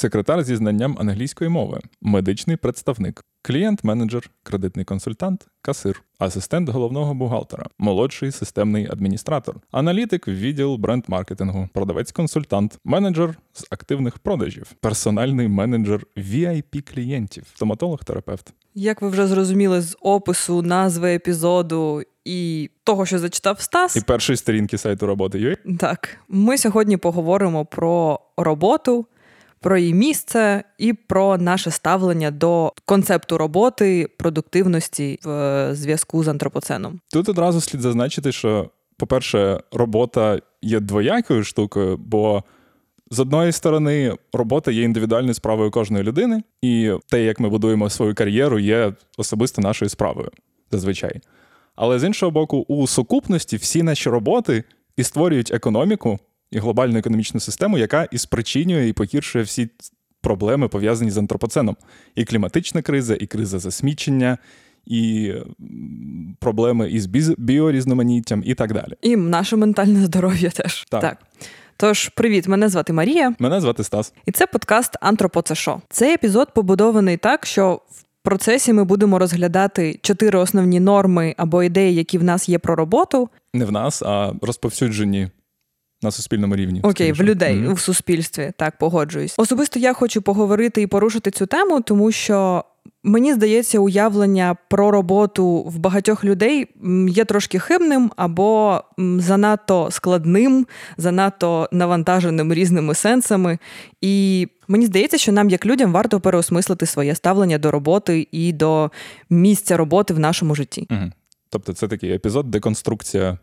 секретар зі знанням англійської мови, медичний представник, клієнт-менеджер, кредитний консультант, касир, асистент головного бухгалтера, молодший системний адміністратор, аналітик, відділ бренд-маркетингу, продавець-консультант, менеджер з активних продажів, персональний менеджер vip клієнтів, стоматолог-терапевт. Як ви вже зрозуміли з опису, назви епізоду і того, що зачитав Стас, І першої сторінки сайту роботи. Так ми сьогодні поговоримо про роботу, про її місце і про наше ставлення до концепту роботи, продуктивності в е, зв'язку з антропоценом. Тут одразу слід зазначити, що, по-перше, робота є двоякою штукою, бо з одної сторони, робота є індивідуальною справою кожної людини, і те, як ми будуємо свою кар'єру, є особисто нашою справою зазвичай. Але з іншого боку, у сукупності всі наші роботи і створюють економіку і глобальну економічну систему, яка і спричинює і погіршує всі проблеми, пов'язані з антропоценом. І кліматична криза, і криза засмічення, і проблеми із біорізноманіттям, і так далі. І наше ментальне здоров'я теж. Так. Тож, привіт, мене звати Марія. Мене звати Стас. І це подкаст Антропо це що?». Цей епізод побудований так, що в процесі ми будемо розглядати чотири основні норми або ідеї, які в нас є про роботу. Не в нас, а розповсюджені на суспільному рівні. Окей, в людей Мгм. в суспільстві. Так, погоджуюсь. Особисто я хочу поговорити і порушити цю тему, тому що. Мені здається, уявлення про роботу в багатьох людей є трошки хибним або занадто складним, занадто навантаженим різними сенсами. І мені здається, що нам, як людям, варто переосмислити своє ставлення до роботи і до місця роботи в нашому житті. Мгм. Тобто це такий епізод, деконструкція дек-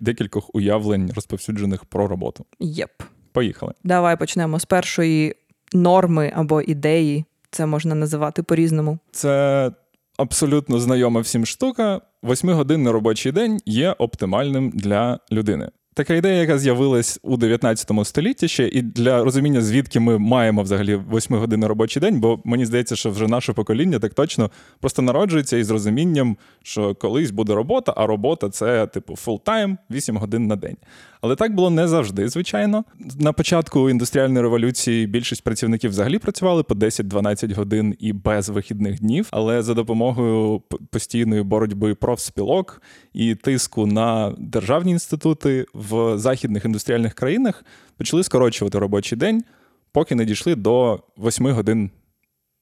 декількох уявлень, розповсюджених про роботу. Єп. Поїхали. Давай почнемо з першої норми або ідеї. Це можна називати по-різному. Це абсолютно знайома всім штука. Восьмигодинний робочий день є оптимальним для людини. Така ідея, яка з'явилась у 19 столітті ще, і для розуміння, звідки ми маємо взагалі восьмигодинний робочий день, бо мені здається, що вже наше покоління так точно просто народжується із розумінням, що колись буде робота, а робота це типу full-time 8 годин на день. Але так було не завжди, звичайно. На початку індустріальної революції більшість працівників взагалі працювали по 10-12 годин і без вихідних днів. Але за допомогою постійної боротьби профспілок і тиску на державні інститути в західних індустріальних країнах почали скорочувати робочий день, поки не дійшли до 8 годин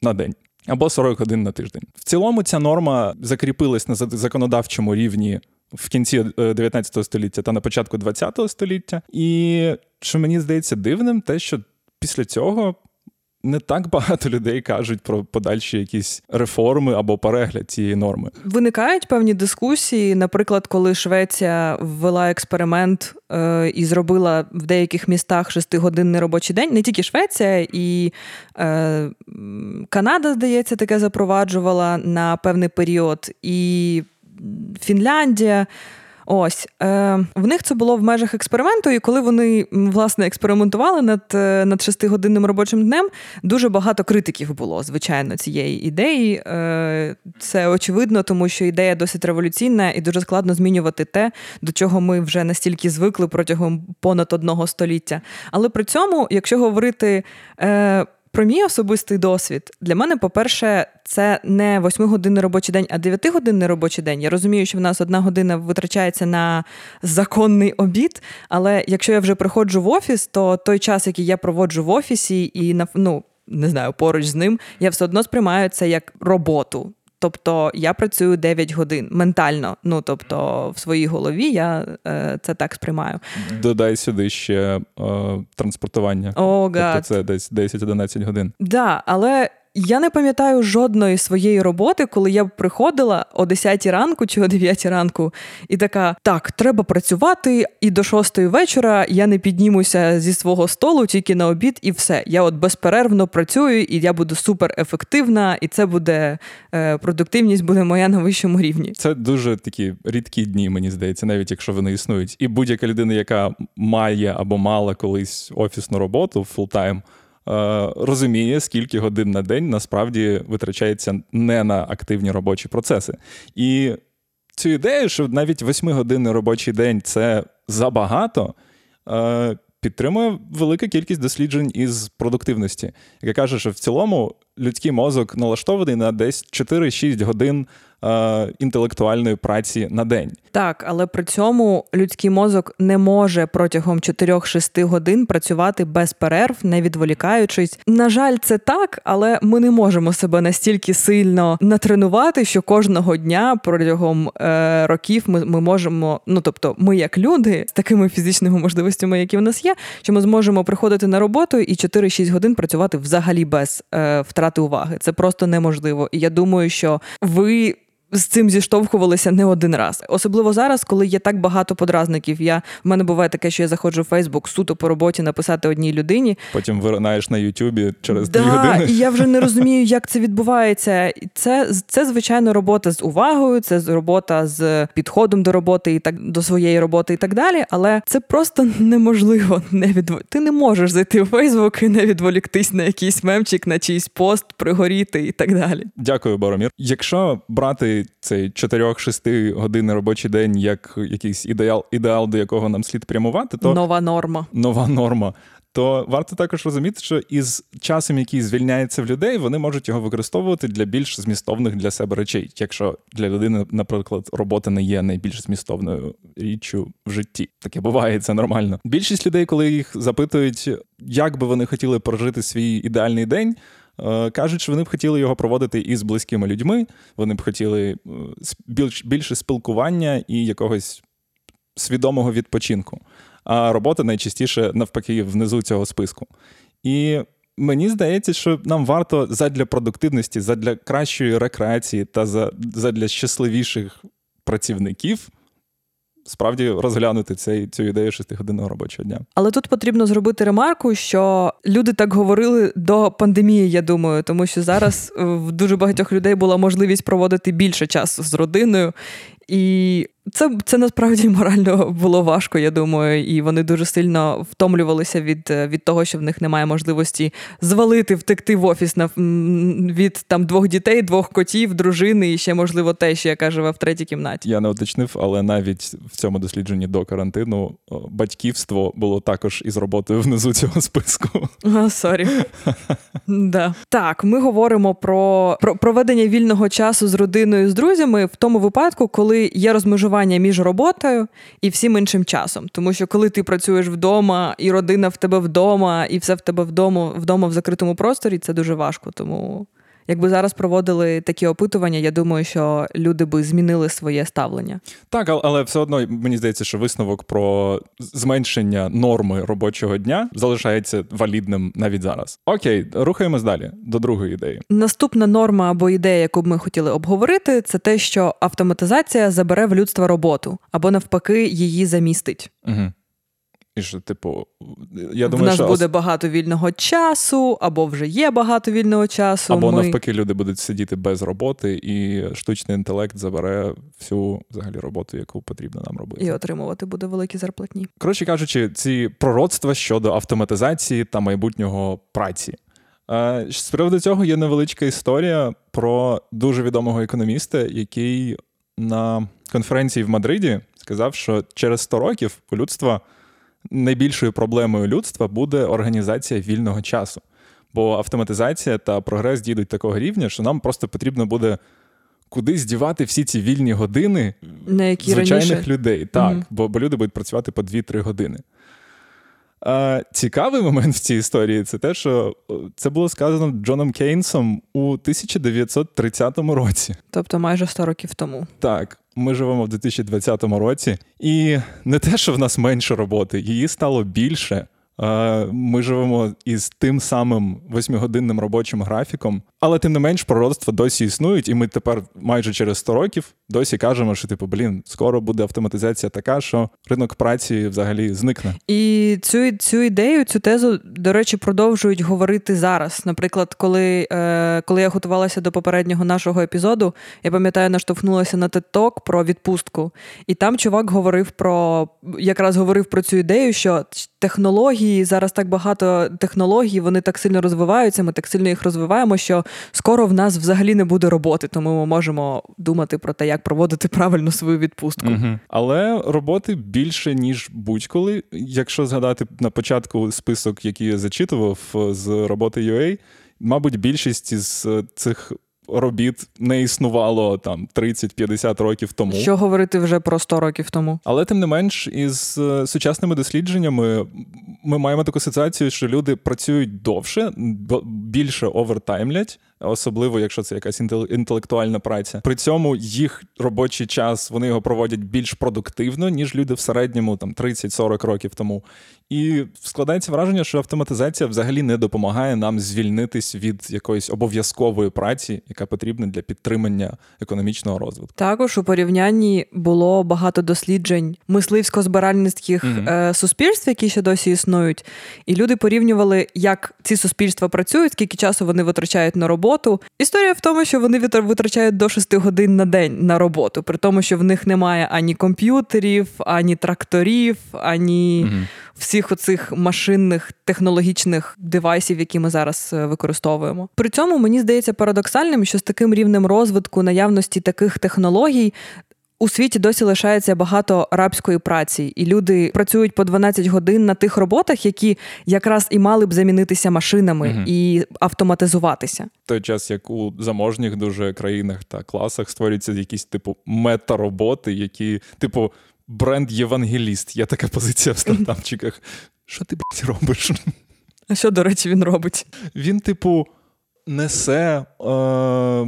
на день. Або 40 годин на тиждень. В цілому ця норма закріпилась на законодавчому рівні в кінці е, 19 століття та на початку 20 століття. І що мені здається дивним, те, що після цього не так багато людей кажуть про подальші якісь реформи або перегляд цієї норми. Виникають певні дискусії. Наприклад, коли Швеція ввела експеримент е, і зробила в деяких містах шестигодинний робочий день. Не тільки Швеція, і е, Канада, здається, таке запроваджувала на певний період, і Фінляндія. Ось е, в них це було в межах експерименту, і коли вони власне експериментували над, е, над шестигодинним робочим днем, дуже багато критиків було, звичайно, цієї ідеї. Е, це очевидно, тому що ідея досить революційна і дуже складно змінювати те, до чого ми вже настільки звикли протягом понад одного століття. Але при цьому, якщо говорити. Е, про мій особистий досвід для мене, по-перше, це не 8-годинний робочий день, а 9-годинний робочий день. Я розумію, що в нас одна година витрачається на законний обід. Але якщо я вже приходжу в офіс, то той час, який я проводжу в офісі, і ну не знаю, поруч з ним, я все одно сприймаю це як роботу. Тобто я працюю 9 годин ментально. Ну тобто, в своїй голові я е, це так сприймаю. Додай сюди ще е, транспортування. О, Тобто це десь 10-11 годин. Да, але я не пам'ятаю жодної своєї роботи, коли я б приходила о 10 ранку чи о 9 ранку, і така: так, треба працювати, і до 6 вечора я не піднімуся зі свого столу тільки на обід, і все. Я от безперервно працюю, і я буду супер ефективна, і це буде е, продуктивність буде моя на вищому рівні. Це дуже такі рідкі дні, мені здається, навіть якщо вони існують. І будь-яка людина, яка має або мала колись офісну роботу full-time, розуміє, скільки годин на день насправді витрачається не на активні робочі процеси. І цю ідею, що навіть восьмигодинний робочий день це забагато. е, підтримує велика кількість досліджень із продуктивності, яка каже, що в цілому людський мозок налаштований на десь 4-6 годин е, інтелектуальної праці на день. Так, але при цьому людський мозок не може протягом 4-6 годин працювати без перерв, не відволікаючись. На жаль, це так, але ми не можемо себе настільки сильно натренувати, що кожного дня протягом е, років ми, ми можемо, ну тобто, ми як люди з такими фізичними можливостями, які в нас є, що ми зможемо приходити на роботу і 4-6 годин працювати взагалі без е, втрати уваги. Це просто неможливо. І я думаю, що ви з цим зіштовхувалися не один раз. Особливо зараз, коли є так багато подразників. Я в мене буває таке, що я заходжу в Фейсбук суто по роботі написати одній людині. Потім виринаєш на Ютубі через да, дві години. І я вже не розумію, як це відбувається. Це це звичайно робота з увагою, це робота з підходом до роботи і так до своєї роботи і так далі. Але це просто неможливо не відв... Ти не можеш зайти в Фейсбук і не відволіктись на якийсь мемчик, на чийсь пост, пригоріти і так далі. Дякую, Боромір. Якщо брати цей 4-6 годинний робочий день як якийсь ідеал, ідеал, до якого нам слід прямувати, то нова норма. Нова норма. То варто також розуміти, що із часом, який звільняється в людей, вони можуть його використовувати для більш змістовних для себе речей. Якщо для людини, наприклад, робота не є найбільш змістовною річчю в житті, таке буває, це нормально. Більшість людей, коли їх запитують, як би вони хотіли прожити свій ідеальний день, кажуть, що вони б хотіли його проводити із близькими людьми, вони б хотіли е, більш, більше спілкування і якогось свідомого відпочинку. А робота найчастіше навпаки внизу цього списку. І мені здається, що нам варто задля продуктивності, задля кращої рекреації та задля щасливіших працівників справді розглянути цей, цю ідею шестигодинного робочого дня. Але тут потрібно зробити ремарку, що люди так говорили до пандемії, я думаю, тому що зараз в дуже багатьох людей була можливість проводити більше часу з родиною. І це це насправді морально було важко, я думаю, і вони дуже сильно втомлювалися від від того, що в них немає можливості звалити, втекти в офіс на від там двох дітей, двох котів, дружини і ще, можливо, те, що яка живе в третій кімнаті. Я не уточнив, але навіть в цьому дослідженні до карантину батьківство було також із роботою внизу цього списку. Sorry. да. Так, ми говоримо про, про проведення вільного часу з родиною з друзями в тому випадку, коли є розмежування розмежування між роботою і всім іншим часом. Тому що коли ти працюєш вдома, і родина в тебе вдома, і все в тебе вдома вдома в закритому просторі, це дуже важко. Тому Якби зараз проводили такі опитування, я думаю, що люди би змінили своє ставлення. Так, але все одно мені здається, що висновок про зменшення норми робочого дня залишається валідним навіть зараз. Окей, рухаємось далі до другої ідеї. Наступна норма або ідея, яку б ми хотіли обговорити, це те, що автоматизація забере в людства роботу або навпаки її замістить. Угу. І що, типу, я думаю, В нас що... буде багато вільного часу, або вже є багато вільного часу. Або ми... навпаки, люди будуть сидіти без роботи, і штучний інтелект забере всю взагалі роботу, яку потрібно нам робити. І отримувати буде великі зарплатні. Коротше кажучи, ці пророцтва щодо автоматизації та майбутнього праці. Е, з приводу цього є невеличка історія про дуже відомого економіста, який на конференції в Мадриді сказав, що через 100 років у людства найбільшою проблемою людства буде організація вільного часу. Бо автоматизація та прогрес дійдуть такого рівня, що нам просто потрібно буде кудись дівати всі ці вільні години На які звичайних раніше? людей. Так, mm бо, бо люди будуть працювати по 2-3 години. А, Цікавий момент в цій історії це те, що це було сказано Джоном Кейнсом у 1930 році. Тобто майже 100 років тому. Так. Ми живемо в 2020 році, і не те, що в нас менше роботи, її стало більше. Ми живемо із тим самим восьмигодинним робочим графіком, але тим не менш пророцтва досі існують, і ми тепер майже через 100 років досі кажемо, що типу, блін, скоро буде автоматизація така, що ринок праці взагалі зникне. І цю цю ідею, цю тезу, до речі, продовжують говорити зараз. Наприклад, коли е, коли я готувалася до попереднього нашого епізоду, я пам'ятаю, наштовхнулася на TED-Talk про відпустку, і там чувак говорив про якраз говорив про цю ідею, що технології зараз так багато технологій, вони так сильно розвиваються. Ми так сильно їх розвиваємо, що скоро в нас взагалі не буде роботи, тому ми можемо думати про те, як проводити правильно свою відпустку. Угу. Але роботи більше ніж будь-коли. Якщо згадати на початку список, який я зачитував з роботи UA, мабуть, більшість із цих робіт не існувало там 30-50 років тому. Що говорити вже про 100 років тому? Але тим не менш, із е, сучасними дослідженнями ми маємо таку ситуацію, що люди працюють довше, більше овертаймлять особливо якщо це якась інтелектуальна праця. При цьому їх робочий час вони його проводять більш продуктивно, ніж люди в середньому там 30-40 років тому. І складається враження, що автоматизація взагалі не допомагає нам звільнитись від якоїсь обов'язкової праці, яка потрібна для підтримання економічного розвитку. Також у порівнянні було багато досліджень мисливсько-збиральницьких mm-hmm. суспільств, які ще досі існують, і люди порівнювали, як ці суспільства працюють, скільки часу вони витрачають на роботу. Історія в тому, що вони витрачають до 6 годин на день на роботу, при тому, що в них немає ані комп'ютерів, ані тракторів, ані угу. Всіх оцих машинних технологічних девайсів, які ми зараз е, використовуємо. При цьому мені здається парадоксальним, що з таким рівнем розвитку наявності таких технологій у світі досі лишається багато рабської праці, і люди працюють по 12 годин на тих роботах, які якраз і мали б замінитися машинами угу. і автоматизуватися. В той час, як у заможніх дуже країнах та класах створюються якісь типу мета-роботи, які, типу, бренд Євангеліст. Є така позиція в стартапчиках. Що ти блядь, робиш? А що, до речі, він робить? Він, типу, несе е,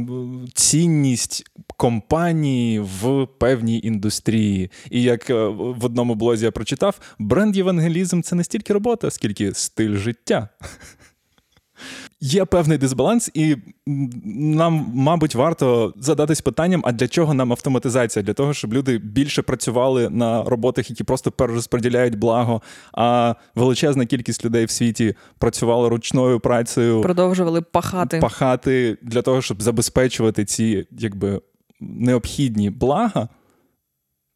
цінність компанії в певній індустрії. І як е, в одному блозі я прочитав, бренд євангелізм це не стільки робота, скільки стиль життя. Є певний дисбаланс, і нам, мабуть, варто задатись питанням: а для чого нам автоматизація? Для того, щоб люди більше працювали на роботах, які просто перерозподіляють благо, а величезна кількість людей в світі працювала ручною працею, продовжували пахати пахати для того, щоб забезпечувати ці якби необхідні блага.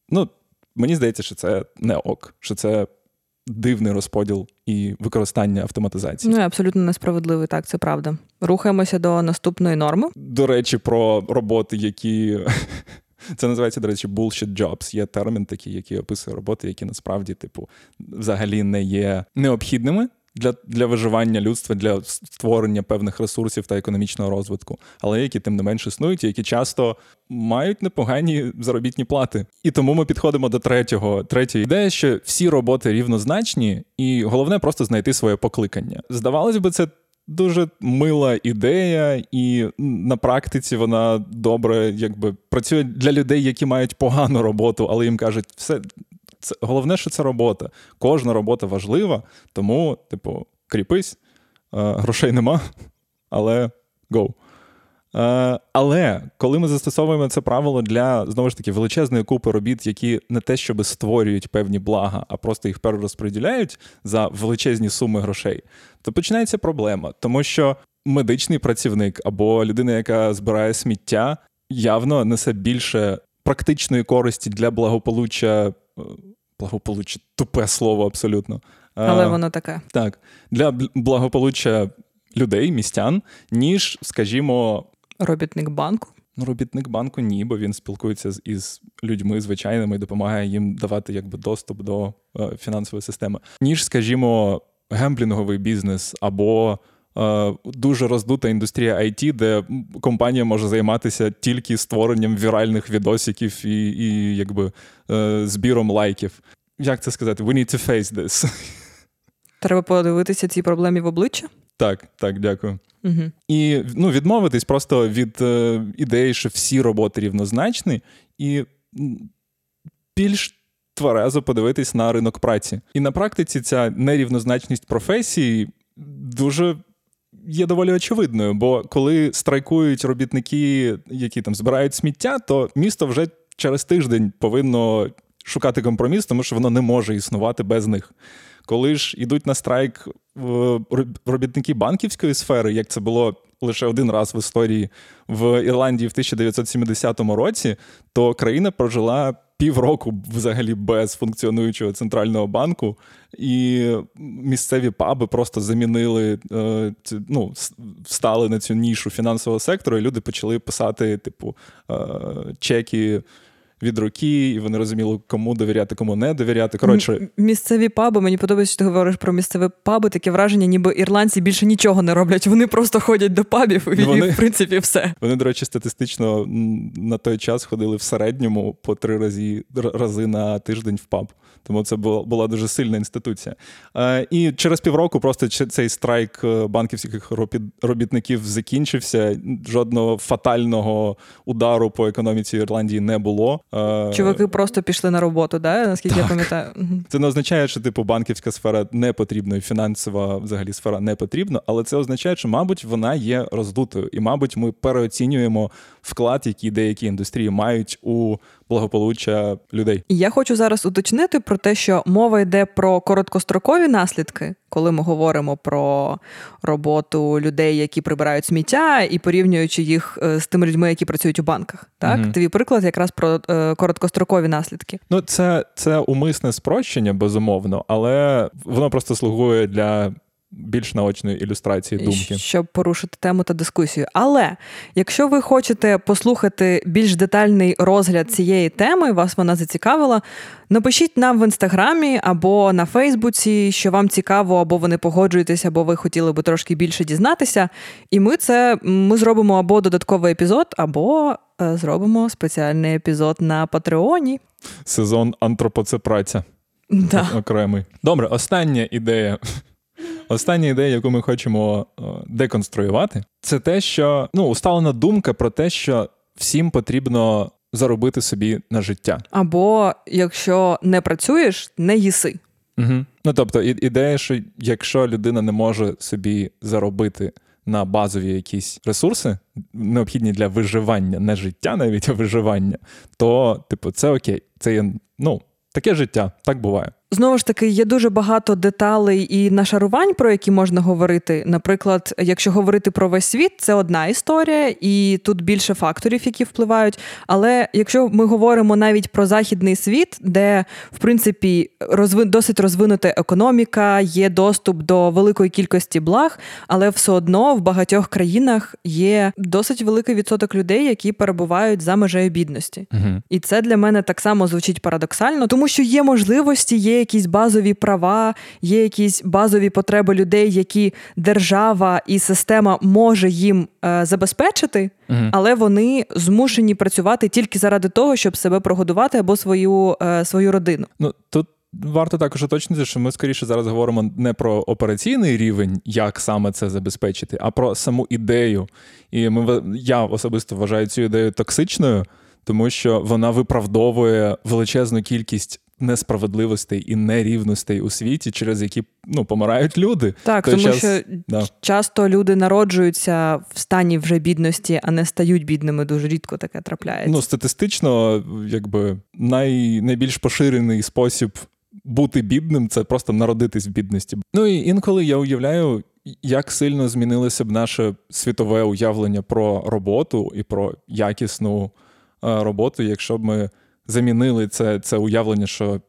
Ну, мені здається, що це не ок, що це дивний розподіл і використання автоматизації. Ну, абсолютно несправедливий, так, це правда. Рухаємося до наступної норми. До речі, про роботи, які. Це називається, до речі, bullshit jobs. Є термін такий, який описує роботи, які насправді, типу, взагалі не є необхідними для для виживання людства, для створення певних ресурсів та економічного розвитку, але які тим не менш існують, які часто мають непогані заробітні плати. І тому ми підходимо до третього третьої ідеї, що всі роботи рівнозначні, і головне просто знайти своє покликання. Здавалось би, це. Дуже мила ідея, і на практиці вона добре якби працює для людей, які мають погану роботу, але їм кажуть, все це головне, що це робота. Кожна робота важлива, тому, типу, кріпись, е, грошей нема, але go. Е, але коли ми застосовуємо це правило для знову ж таки величезної купи робіт, які не те, щоб створюють певні блага, а просто їх перерозподіляють за величезні суми грошей, то починається проблема, тому що медичний працівник або людина, яка збирає сміття, явно несе більше практичної користі для благополуччя е, благополуччя тупе слово абсолютно. Але воно таке. Так, для благополуччя людей, містян, ніж, скажімо, робітник банку. Ну, робітник банку ні, бо він спілкується з із людьми звичайними і допомагає їм давати якби доступ до е, фінансової системи, ніж, скажімо, гемблінговий бізнес або дуже роздута індустрія IT, де компанія може займатися тільки створенням віральних відосиків і і якби е, збіром лайків. Як це сказати? We need to face this. Треба подивитися цій проблемі в обличчя? Так, так, дякую. Угу. І ну, відмовитись просто від е, ідеї, що всі роботи рівнозначні, і більш тверезо подивитись на ринок праці. І на практиці ця нерівнозначність професії дуже є доволі очевидною, бо коли страйкують робітники, які там збирають сміття, то місто вже через тиждень повинно шукати компроміс, тому що воно не може існувати без них. Коли ж йдуть на страйк робітники банківської сфери, як це було лише один раз в історії в Ірландії в 1970 році, то країна прожила півроку взагалі без функціонуючого центрального банку, і місцеві паби просто замінили, е, ну, встали на цю нішу фінансового сектору, і люди почали писати, типу, е, чеки від руки, і вони розуміли, кому довіряти, кому не довіряти. Коротше, місцеві паби. Мені подобається, що ти говориш про місцеві паби. Таке враження, ніби ірландці більше нічого не роблять. Вони просто ходять до пабів і вони, в принципі все. Вони, до речі, статистично на той час ходили в середньому по три рази рази на тиждень в паб. Тому це була була дуже сильна інституція. Е, І через півроку просто цей страйк е, банківських робітників закінчився. Жодного фатального удару по економіці Ірландії не було. Чуваки просто пішли на роботу, да? наскільки так. я пам'ятаю. Це не означає, що типу банківська сфера не потрібна, і фінансова взагалі сфера не потрібна, але це означає, що, мабуть, вона є роздутою, і, мабуть, ми переоцінюємо вклад, який деякі індустрії мають у благополуччя людей. І я хочу зараз уточнити про те, що мова йде про короткострокові наслідки, коли ми говоримо про роботу людей, які прибирають сміття, і порівнюючи їх е, з тими людьми, які працюють у банках. Так, угу. твій приклад якраз про е, короткострокові наслідки. Ну, це, це умисне спрощення, безумовно, але воно просто слугує для більш наочної ілюстрації думки, щоб порушити тему та дискусію. Але якщо ви хочете послухати більш детальний розгляд цієї теми, вас вона зацікавила. Напишіть нам в інстаграмі або на Фейсбуці, що вам цікаво, або ви не погоджуєтеся, або ви хотіли би трошки більше дізнатися. І ми це ми зробимо або додатковий епізод, або е, зробимо спеціальний епізод на Патреоні. Сезон антропоцепраця. Да. Окремий. Добре, остання ідея Остання ідея, яку ми хочемо е, деконструювати, це те, що ну, усталена думка про те, що всім потрібно заробити собі на життя. Або якщо не працюєш, не їси. Угу. Ну тобто, ідея, що якщо людина не може собі заробити на базові якісь ресурси, необхідні для виживання, не життя, навіть а виживання, то, типу, це окей, це є ну, таке життя, так буває. Знову ж таки, є дуже багато деталей і нашарувань, про які можна говорити. Наприклад, якщо говорити про весь світ, це одна історія, і тут більше факторів, які впливають. Але якщо ми говоримо навіть про західний світ, де в принципі розви... досить розвинута економіка, є доступ до великої кількості благ, але все одно в багатьох країнах є досить великий відсоток людей, які перебувають за межею бідності. Угу. І це для мене так само звучить парадоксально, тому що є можливості, є якісь базові права, є якісь базові потреби людей, які держава і система може їм е, забезпечити, угу. але вони змушені працювати тільки заради того, щоб себе прогодувати або свою, е, свою родину. Ну тут. Варто також уточнити, що ми скоріше зараз говоримо не про операційний рівень, як саме це забезпечити, а про саму ідею. І ми я особисто вважаю цю ідею токсичною, тому що вона виправдовує величезну кількість несправедливостей і нерівностей у світі, через які ну, помирають люди. Так, тому час... що да. часто люди народжуються в стані вже бідності, а не стають бідними. Дуже рідко таке трапляється. Ну, статистично, якби най... найбільш поширений спосіб. Бути бідним це просто народитись в бідності. Ну і інколи я уявляю, як сильно змінилося б наше світове уявлення про роботу і про якісну е, роботу, якщо б ми замінили це це уявлення, що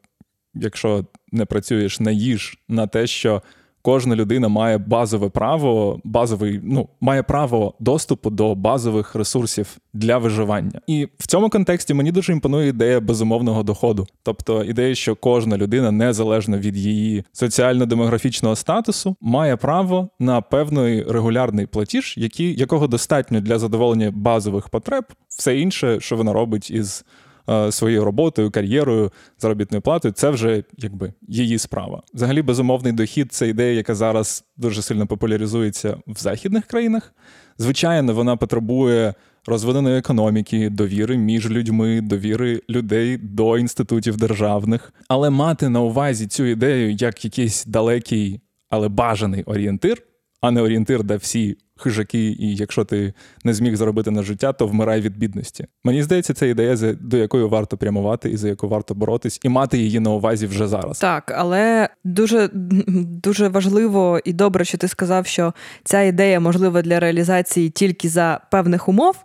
якщо не працюєш, не їж на те, що кожна людина має базове право, базовий, ну, має право доступу до базових ресурсів для виживання. І в цьому контексті мені дуже імпонує ідея безумовного доходу, тобто ідея, що кожна людина, незалежно від її соціально-демографічного статусу, має право на певний регулярний платіж, який, якого достатньо для задоволення базових потреб, все інше, що вона робить із. Е, своєю роботою, кар'єрою, заробітною платою, це вже якби її справа. Взагалі, безумовний дохід це ідея, яка зараз дуже сильно популяризується в західних країнах. Звичайно, вона потребує розвиненої економіки, довіри між людьми, довіри людей до інститутів державних. Але мати на увазі цю ідею як якийсь далекий, але бажаний орієнтир, а не орієнтир, де всі хижаки, і якщо ти не зміг заробити на життя, то вмирай від бідності. Мені здається, це ідея, до якої варто прямувати і за яку варто боротись, і мати її на увазі вже зараз. Так, але дуже дуже важливо і добре, що ти сказав, що ця ідея можлива для реалізації тільки за певних умов.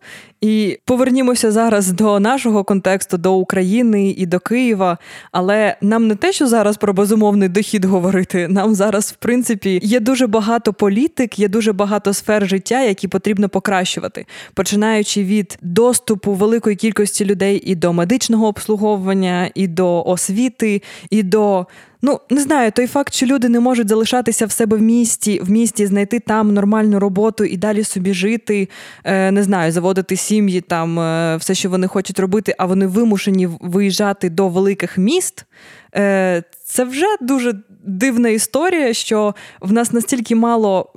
І повернімося зараз до нашого контексту, до України і до Києва. Але нам не те, що зараз про безумовний дохід говорити. Нам зараз, в принципі, є дуже багато політик, є дуже багато сфер життя, які потрібно покращувати, починаючи від доступу великої кількості людей і до медичного обслуговування, і до освіти, і до Ну, не знаю, той факт, що люди не можуть залишатися в себе в місті, в місті, знайти там нормальну роботу і далі собі жити, е, не знаю, заводити сім'ї, там е, все, що вони хочуть робити, а вони вимушені виїжджати до великих міст. Це вже дуже дивна історія, що в нас настільки мало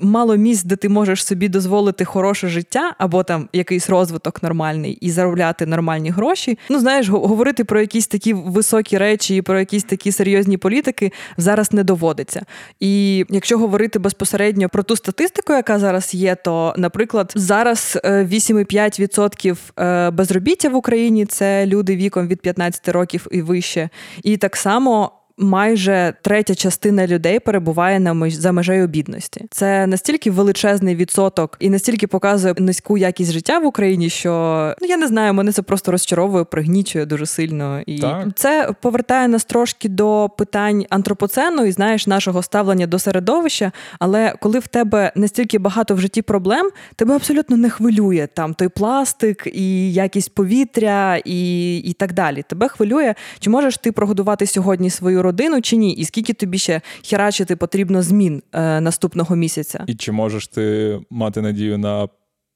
мало місць, де ти можеш собі дозволити хороше життя, або там якийсь розвиток нормальний і заробляти нормальні гроші. Ну, знаєш, говорити про якісь такі високі речі і про якісь такі серйозні політики зараз не доводиться. І якщо говорити безпосередньо про ту статистику, яка зараз є, то, наприклад, зараз 8,5% е, е, безробіття в Україні це люди віком від 15 років і вище. І так само майже третя частина людей перебуває на меж за межею бідності. Це настільки величезний відсоток і настільки показує низьку якість життя в Україні, що ну я не знаю, мене це просто розчаровує, пригнічує дуже сильно. І так. це повертає нас трошки до питань антропоцену і знаєш нашого ставлення до середовища. Але коли в тебе настільки багато в житті проблем, тебе абсолютно не хвилює там той пластик і якість повітря, і, і так далі. Тебе хвилює, чи можеш ти прогодувати сьогодні свою родину чи ні? І скільки тобі ще херачити потрібно змін е, наступного місяця? І чи можеш ти мати надію на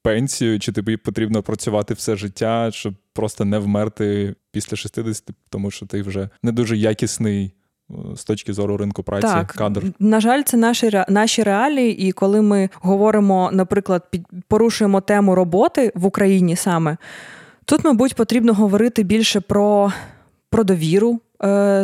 пенсію, чи тобі потрібно працювати все життя, щоб просто не вмерти після 60, тому що ти вже не дуже якісний. Е, з точки зору ринку праці, так, кадр на жаль, це наші наші реалії. І коли ми говоримо, наприклад, під порушуємо тему роботи в Україні саме, тут, мабуть, потрібно говорити більше про, про довіру,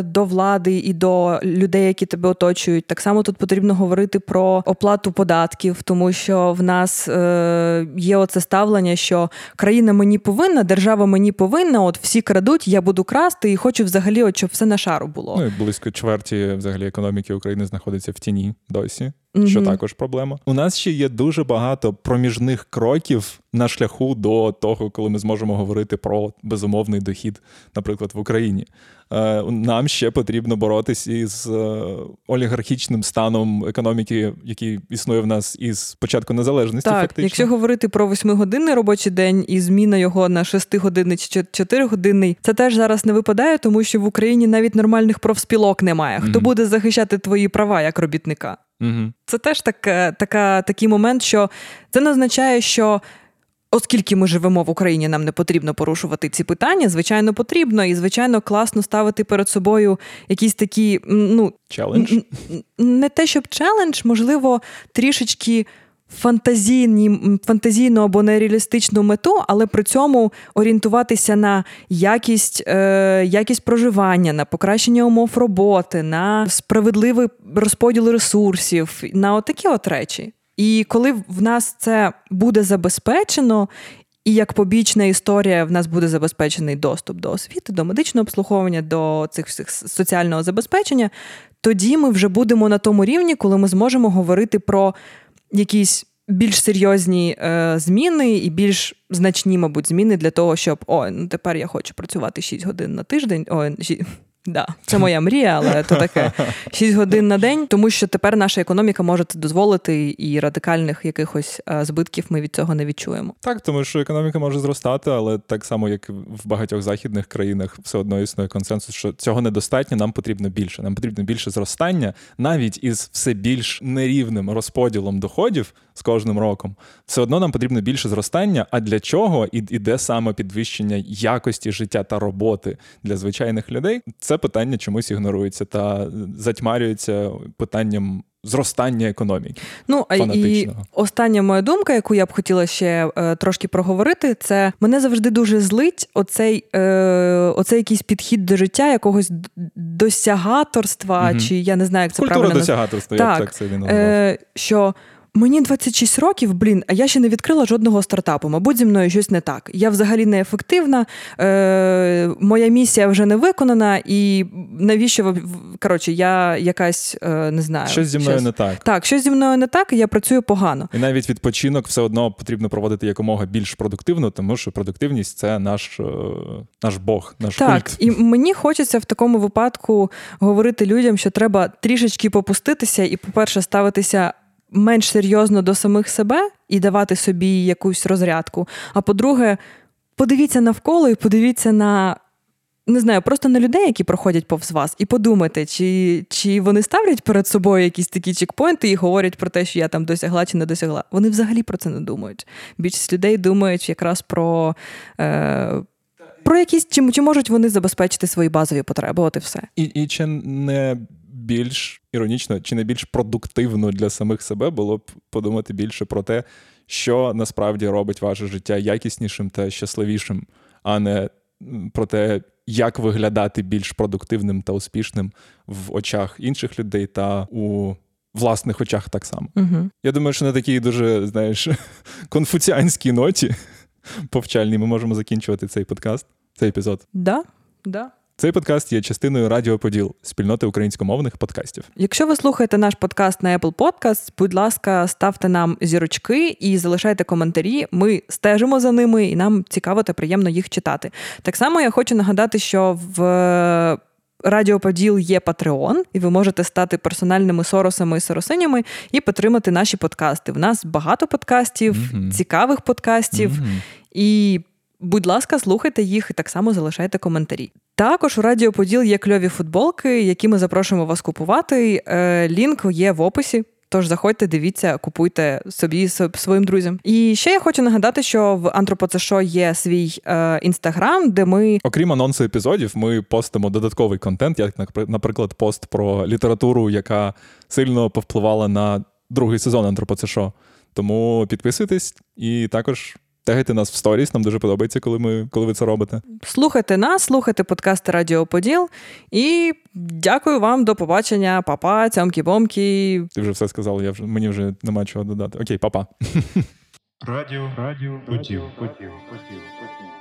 до влади і до людей, які тебе оточують. Так само тут потрібно говорити про оплату податків, тому що в нас е, є оце ставлення, що країна мені повинна, держава мені повинна. От всі крадуть, я буду красти і хочу взагалі, от щоб все на шару було. Ну і близько чверті взагалі економіки України знаходиться в тіні досі mm-hmm. що також проблема. У нас ще є дуже багато проміжних кроків на шляху до того, коли ми зможемо говорити про безумовний дохід, наприклад, в Україні. Е, нам ще потрібно боротися із е, олігархічним станом економіки, який існує в нас із початку незалежності. Так, фактично. Якщо говорити про восьмигодинний робочий день і зміна його на шестигодинний чи чотиригодинний, це теж зараз не випадає, тому що в Україні навіть нормальних профспілок немає. Хто mm-hmm. буде захищати твої права як робітника? Угу. Це теж так, така, такий момент, що це не означає, що. Оскільки ми живемо в Україні, нам не потрібно порушувати ці питання. Звичайно, потрібно, і звичайно, класно ставити перед собою якісь такі ну челендж. Не те, щоб челендж, можливо, трішечки фантазійні, фантазійну або нереалістичну мету, але при цьому орієнтуватися на якість е, якість проживання, на покращення умов роботи, на справедливий розподіл ресурсів, на отакі от речі. І коли в нас це буде забезпечено, і як побічна історія в нас буде забезпечений доступ до освіти, до медичного обслуговування, до цих всіх соціального забезпечення, тоді ми вже будемо на тому рівні, коли ми зможемо говорити про якісь більш серйозні е, зміни і більш значні, мабуть, зміни для того, щоб о, ну тепер я хочу працювати 6 годин на тиждень. О, Да, це моя мрія, але то таке 6 годин на день, тому що тепер наша економіка може це дозволити, і радикальних якихось е, збитків ми від цього не відчуємо. Так, тому що економіка може зростати, але так само, як в багатьох західних країнах, все одно існує консенсус, що цього недостатньо, нам потрібно більше. Нам потрібно більше зростання, навіть із все більш нерівним розподілом доходів з кожним роком. Все одно нам потрібно більше зростання. А для чого іде саме підвищення якості життя та роботи для звичайних людей? Це це питання чомусь ігнорується та затьмарюється питанням. Зростання економіки. Ну і остання моя думка, яку я б хотіла ще е, трошки проговорити, це мене завжди дуже злить оцей е, оцей якийсь підхід до життя, якогось досягаторства, угу. чи я не знаю, як це Культура правильно досягаторства, так, як так це він е, що Мені 26 років, блін, а я ще не відкрила жодного стартапу. Мабуть, зі мною щось не так. Я взагалі не ефективна, е, моя місія вже не виконана, і навіщо коротше, я якась е, не знаю. Щось зі мною щось... не так. Так, щось зі мною не так, і я працюю погано. І навіть відпочинок все одно потрібно проводити якомога більш продуктивно, тому що продуктивність це наш е, наш Бог, наш так, культ. І мені хочеться в такому випадку говорити людям, що треба трішечки попуститися і, по-перше, ставитися менш серйозно до самих себе і давати собі якусь розрядку. А по-друге, подивіться навколо і подивіться на. Не знаю, просто на людей, які проходять повз вас, і подумайте, чи чи вони ставлять перед собою якісь такі чекпоінти і говорять про те, що я там досягла чи не досягла. Вони взагалі про це не думають. Більшість людей думають якраз про е, про якісь чи, чи можуть вони забезпечити свої базові потреби. От і все. І, І чи не більш іронічно чи не більш продуктивно для самих себе було б подумати більше про те, що насправді робить ваше життя якіснішим та щасливішим, а не про те, як виглядати більш продуктивним та успішним в очах інших людей та у власних очах так само. Угу. Я думаю, що на такій дуже, знаєш, конфуціанській ноті повчальній ми можемо закінчувати цей подкаст, цей епізод. Да, да. Цей подкаст є частиною Радіо Поділ, спільноти українськомовних подкастів. Якщо ви слухаєте наш подкаст на Apple Podcast, будь ласка, ставте нам зірочки і залишайте коментарі. Ми стежимо за ними, і нам цікаво та приємно їх читати. Так само я хочу нагадати, що в Радіо Поділ є Patreon, і ви можете стати персональними соросами і соросинями і підтримати наші подкасти. В нас багато подкастів, mm-hmm. цікавих подкастів. Mm-hmm. І Будь ласка, слухайте їх і так само залишайте коментарі. Також у Радіо Поділ є кльові футболки, які ми запрошуємо вас купувати. Е, лінк є в описі. Тож заходьте, дивіться, купуйте собі своїм друзям. І ще я хочу нагадати, що в Антропоцешо є свій е, інстаграм, де ми, окрім анонсу епізодів, ми постимо додатковий контент, як наприклад, пост про літературу, яка сильно повпливала на другий сезон Антропоцешо. Тому підписуйтесь і також Тегайте нас в сторіс, нам дуже подобається, коли ми коли ви це робите. Слухайте нас, слухайте подкасти Радіо Поділ. І дякую вам, до побачення, папа, цьомкі бомкі. Ти вже все сказав, я вже мені вже нема чого додати. Окей, папа. Радіо, радіо, поділ, поділ, поділ, поділ.